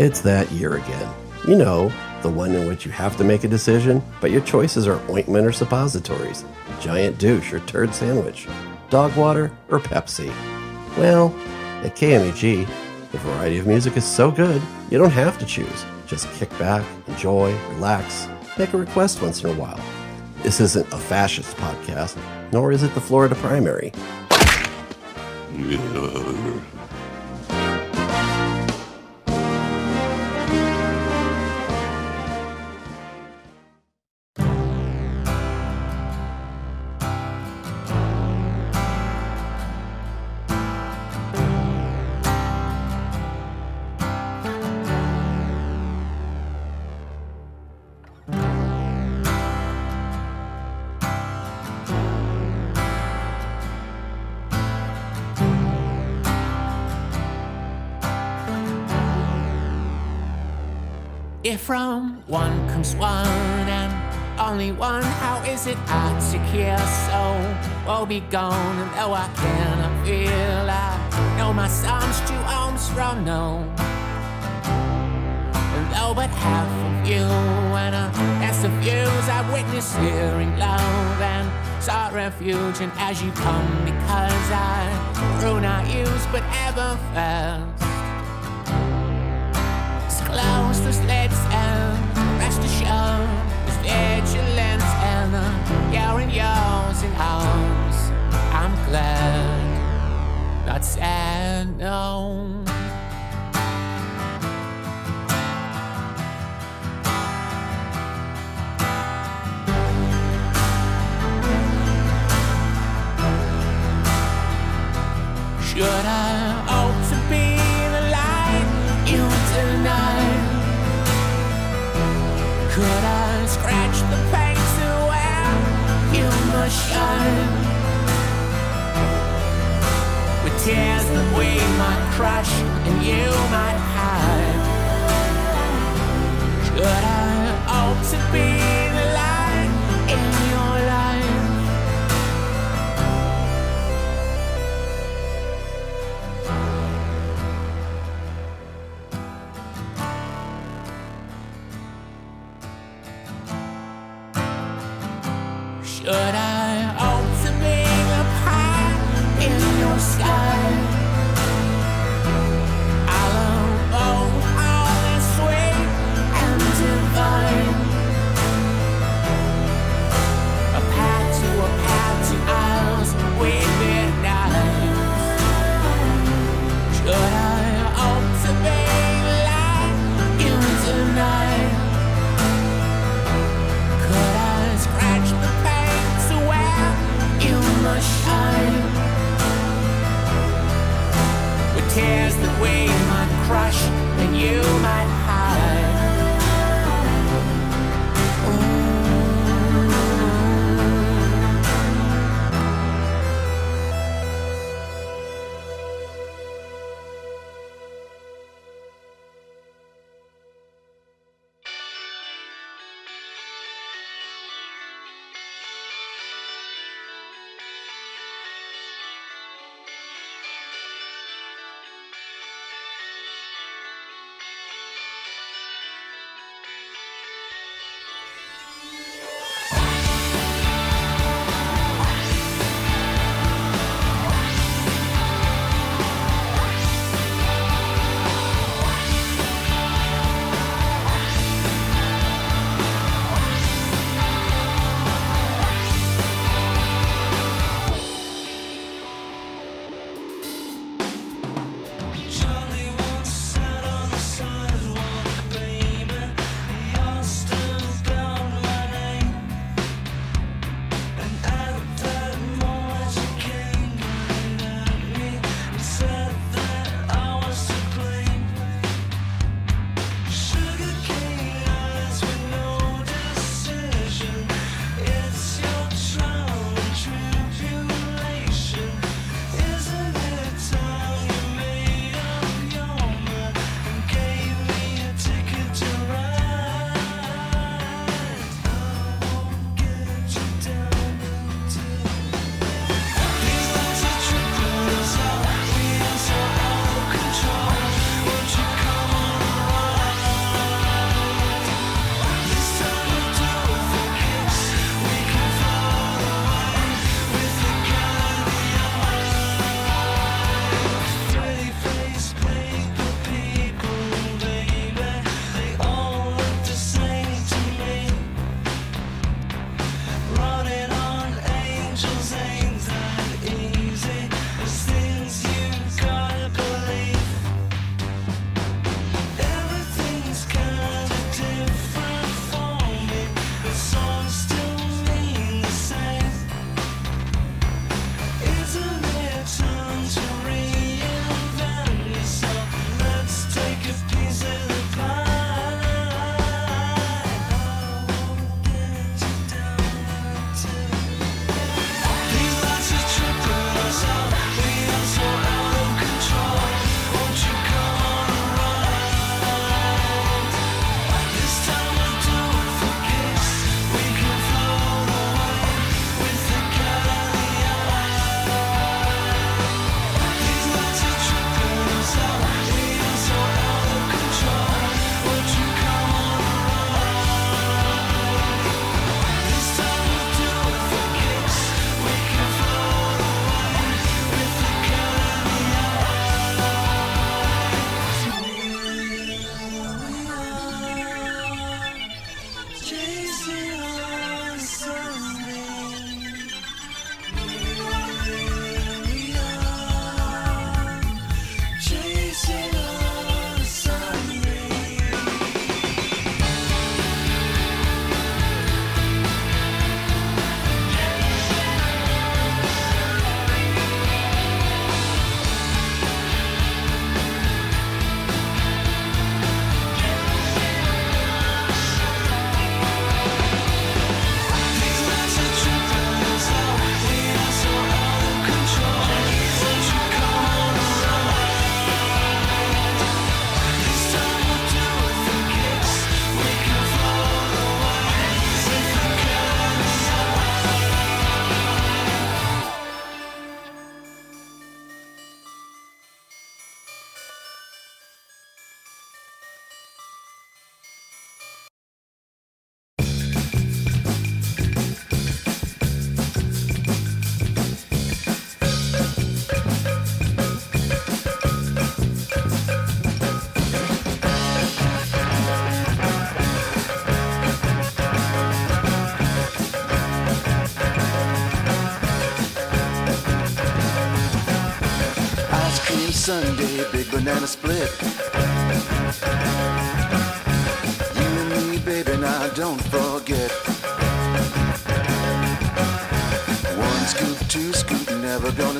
It's that year again. You know, the one in which you have to make a decision, but your choices are ointment or suppositories, giant douche or turd sandwich, dog water or Pepsi. Well, at KMAG, the variety of music is so good, you don't have to choose. Just kick back, enjoy, relax, make a request once in a while. This isn't a fascist podcast, nor is it the Florida primary. From one comes one and only one, how is it I to care so? Will be gone, and though I cannot feel, I know my son's two arms from no. And though but half of you, and a that's the views I witnessed hearing love and sought refuge, and as you come, because I through not use but ever fast close sleds and assured vigilance and you're in arms. I'm glad, not sad.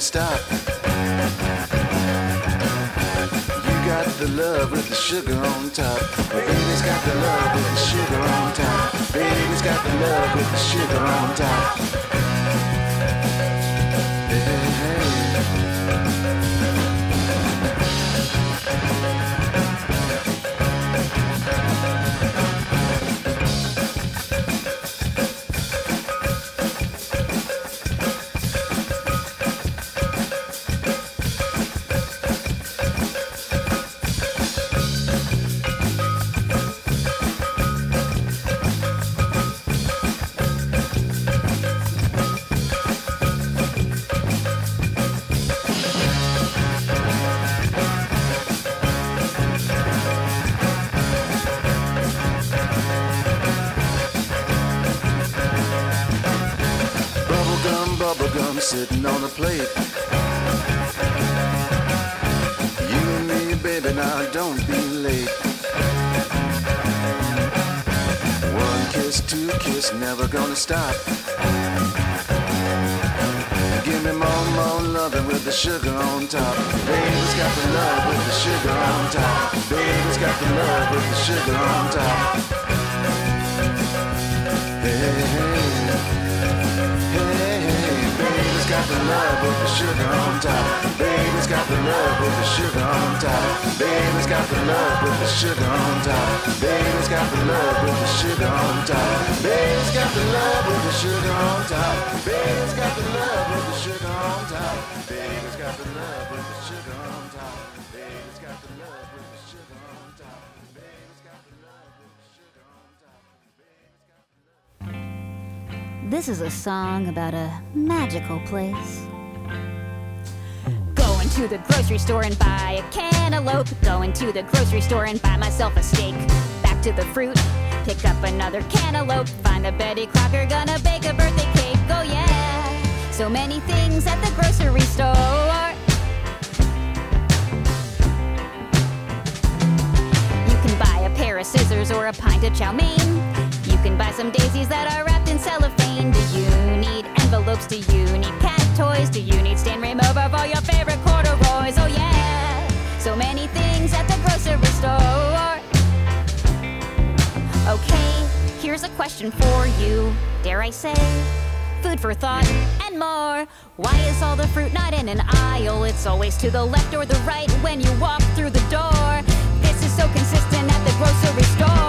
Never stop. You got the love with the sugar on top. Baby's got the love with the sugar on top. Baby's got the love with the sugar on top. One kiss, never gonna stop. Give me more, more loving with the sugar on top. Baby's got the love with the sugar on top. Baby's got the love with the sugar on top. Hey. Hey, got the love with the sugar on top. Baby's got the love with the sugar on top. Baby's got the love with the sugar on top. Baby's got the love with the sugar on top. Baby's got the love with the sugar on top. Baby's got the love with the sugar on top. Baby's got the love with the sugar on top. Baby's got the love with the sugar on top. Baby's got the This is a song about a magical place. Going to the grocery store and buy a cantaloupe. Going to the grocery store and buy myself a steak. Back to the fruit, pick up another cantaloupe. Find the Betty Crocker, gonna bake a birthday cake. Oh yeah, so many things at the grocery store. You can buy a pair of scissors or a pint of chow mein. Can buy some daisies that are wrapped in cellophane. Do you need envelopes? Do you need cat toys? Do you need stain remover for all your favorite corduroys? Oh yeah, so many things at the grocery store. Okay, here's a question for you. Dare I say? Food for thought and more. Why is all the fruit not in an aisle? It's always to the left or the right when you walk through the door. This is so consistent at the grocery store.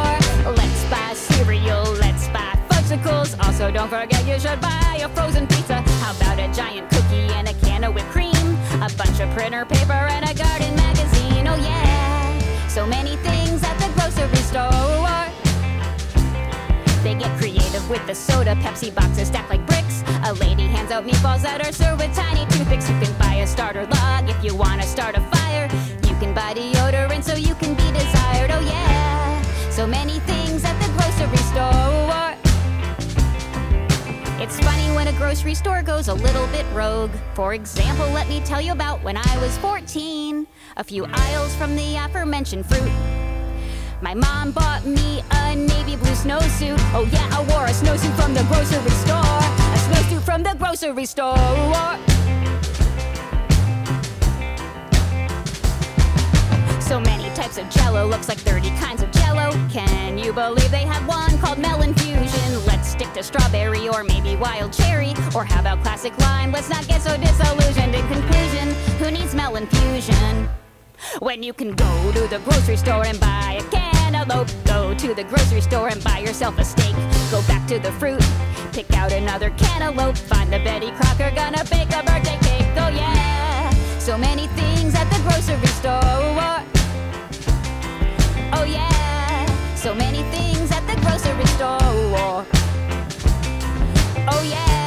Also, don't forget you should buy a frozen pizza. How about a giant cookie and a can of whipped cream? A bunch of printer paper and a garden magazine. Oh yeah, so many things at the grocery store. They get creative with the soda, Pepsi boxes stacked like bricks. A lady hands out meatballs that are served with tiny toothpicks. You can buy a starter log if you wanna start a fire. You can buy deodorant so you can be desired. Oh yeah, so many things at the grocery store. It's funny when a grocery store goes a little bit rogue. For example, let me tell you about when I was 14. A few aisles from the aforementioned fruit. My mom bought me a navy blue snowsuit. Oh yeah, I wore a snowsuit from the grocery store. A snowsuit from the grocery store. So many types of jello, looks like 30 kinds of jello. Can you believe they had one called melon fusion? To strawberry or maybe wild cherry. Or how about classic lime? Let's not get so disillusioned. In conclusion, who needs melon fusion? When you can go to the grocery store and buy a cantaloupe, go to the grocery store and buy yourself a steak. Go back to the fruit, pick out another cantaloupe, find the Betty Crocker, gonna bake a birthday cake. Oh yeah, so many things at the grocery store. Oh yeah, so many things at the grocery store. Oh yeah,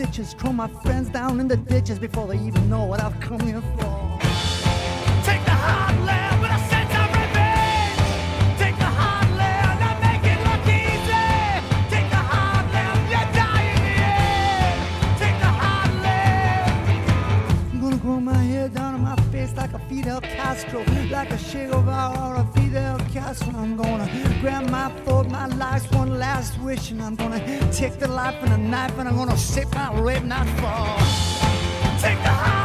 stitches. Throw my friends down in the ditches before they even know what I've come here for. Take the hard sense. Take the hard make it look easy. Take the hard you in. Take the hard. I'm gonna grow my hair down my face like a Fidel Castro, like a Che Guevara or a Fidel Castro. I'm gonna grandma for my life's one last wish, and I'm gonna take the life and a knife, and I'm gonna sit my rib, not fall. Take the high.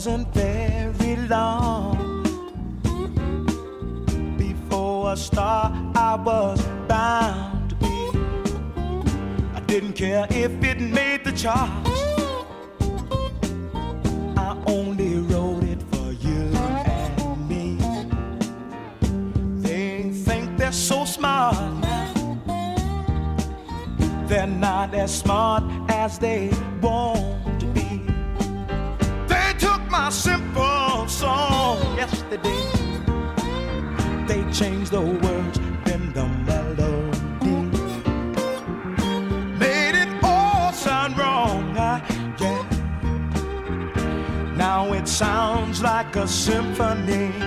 wasn't very long before a star I was bound to be. I didn't care if it made the charts. I only wrote it for you and me. They think they're so smart. They're not as smart as they They changed the words, then the melody. Made it all sound wrong, I, yeah. Now it sounds like a symphony.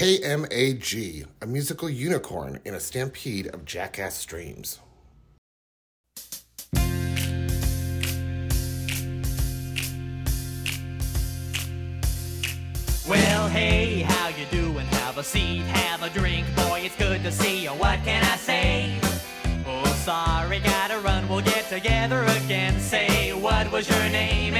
KMAG, a musical unicorn in a stampede of jackass streams. Well, hey, how you doing? Have a seat, have a drink, boy, it's good to see you. What can I say? Oh, sorry, gotta run, we'll get together again. Say, what was your name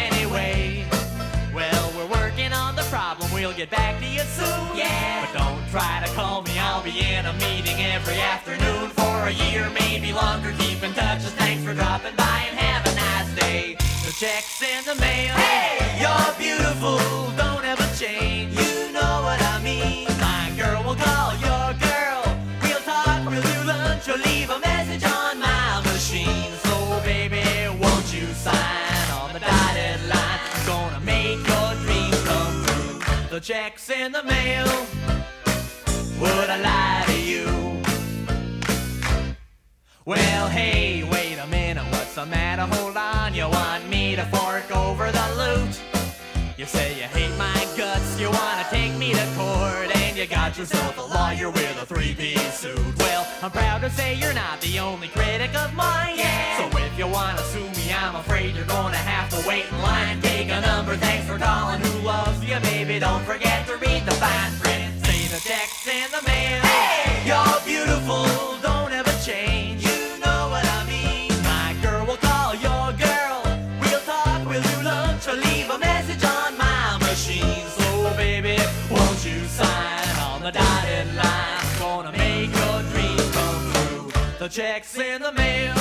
we'll get back to you soon. Yeah. But don't try to call me, I'll be in a meeting every afternoon for a year, maybe longer. Keep in touch, just thanks for dropping by and have a nice day. The check's in the mail. Hey! You're beautiful, don't ever change. You know what I mean. My girl will call your girl. We'll talk, we'll do lunch, or leave a message Check's in the mail. Would I lie to you? Well, hey, wait a minute, what's the matter? Hold on, you want me to fork over the loot? You say you hate my guts, you wanna take me to court, and you got yourself a lawyer with a three-piece suit. Well, I'm proud to say you're not the only critic of mine. Yeah. So if you wanna sue me, I'm afraid you're gonna have to wait in line. Take a number, thanks for calling. Don't forget to read the fine print. Say the check's in the mail. Hey! You're beautiful, don't ever change. You know what I mean. My girl will call your girl. We'll talk, we'll do lunch, or leave a message on my machine. So, baby, won't you sign on the dotted line? Gonna make your dreams come true. The check's in the mail.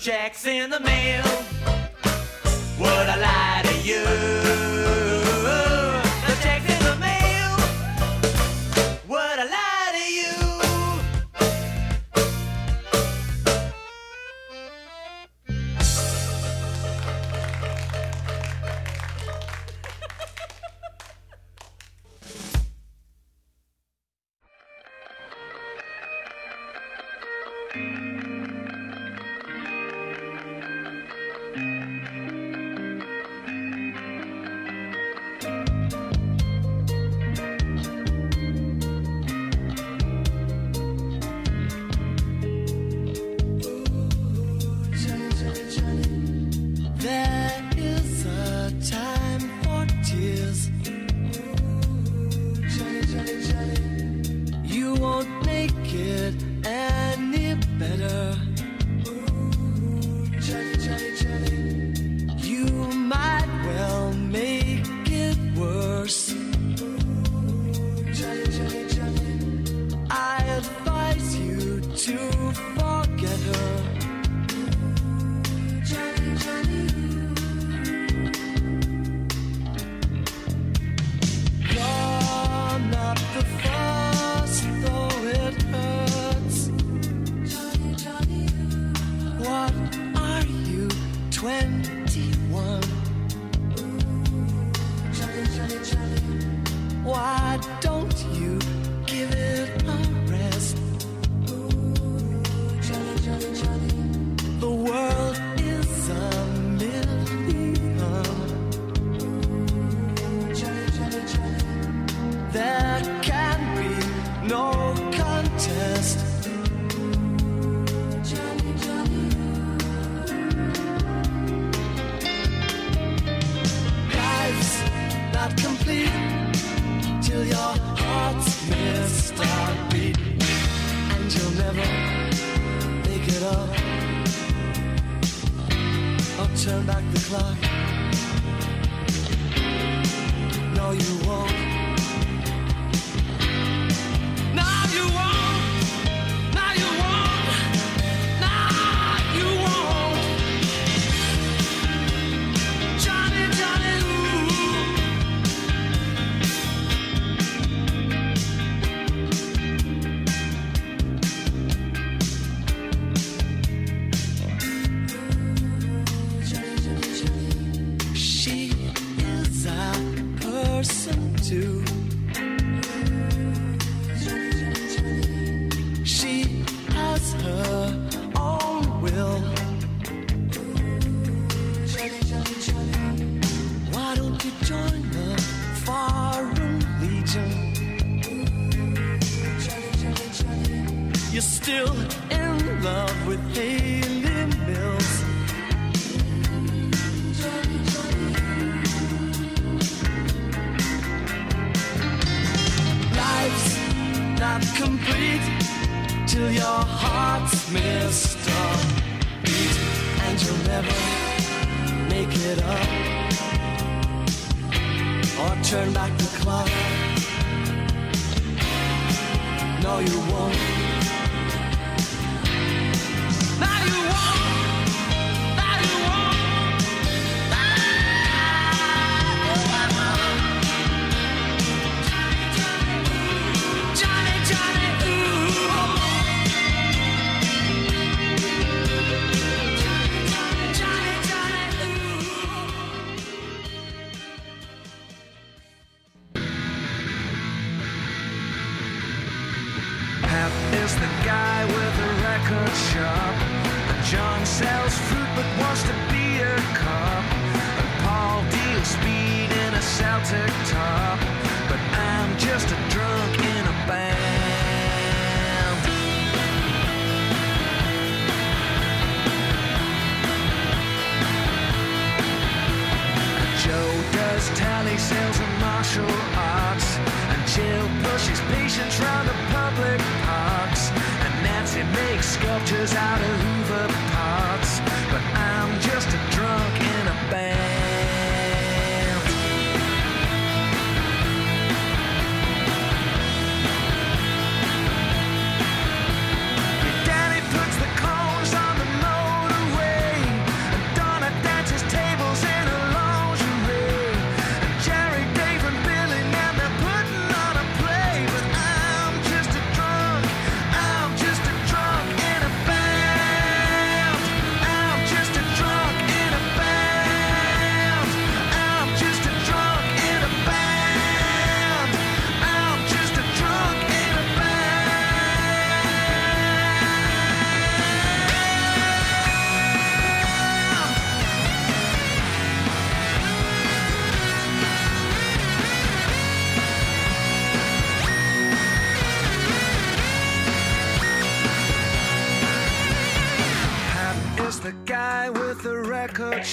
Check's in the mail. Would I lie to you? o'clock. sandwich shop. And John sells fruit but wants to be a cop. And Paul deals speed in a Celtic top. But I'm just a drunk in a band. Joe does tally sales and martial arts, and Jill pushes patients round the public parks. It makes sculptures out of Hoover parts, but I'm just a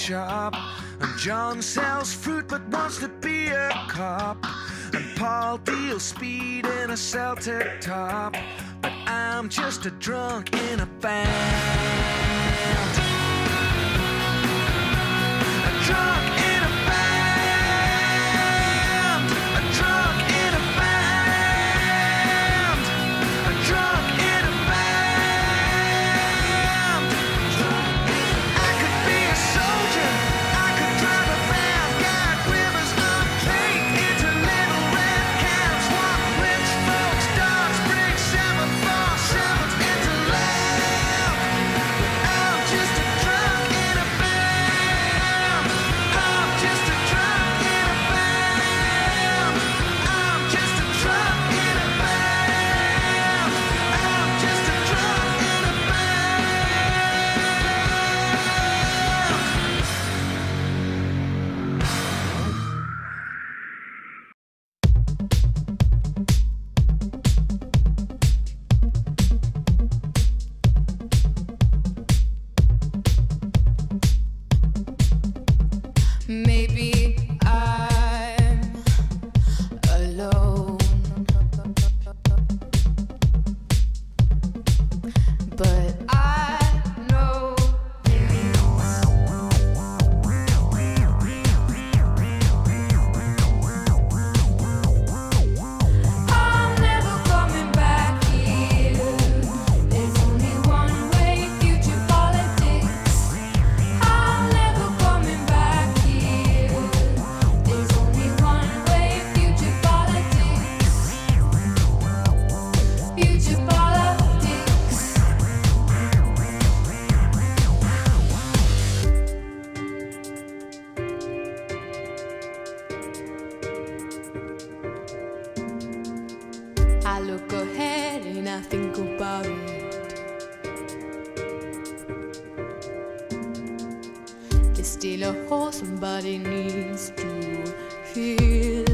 shop. And John sells fruit but wants to be a cop. And Paul deals speed in a Celtic top. But I'm just a drunk in a van. I look ahead and I think about it. There's still a hole somebody needs to heal.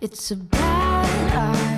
It's a bad idea,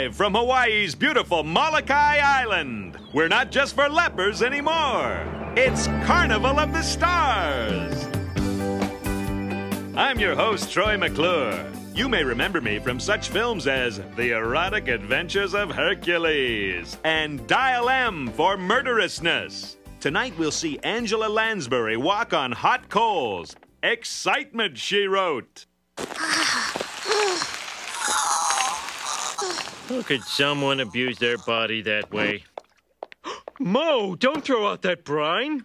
live from Hawaii's beautiful Molokai Island. We're not just for lepers anymore. It's Carnival of the Stars. I'm your host, Troy McClure. You may remember me from such films as The Erotic Adventures of Hercules and Dial M for Murderousness. Tonight we'll see Angela Lansbury walk on hot coals. Excitement, she wrote. How could someone abuse their body that way? Mo, don't throw out that brine!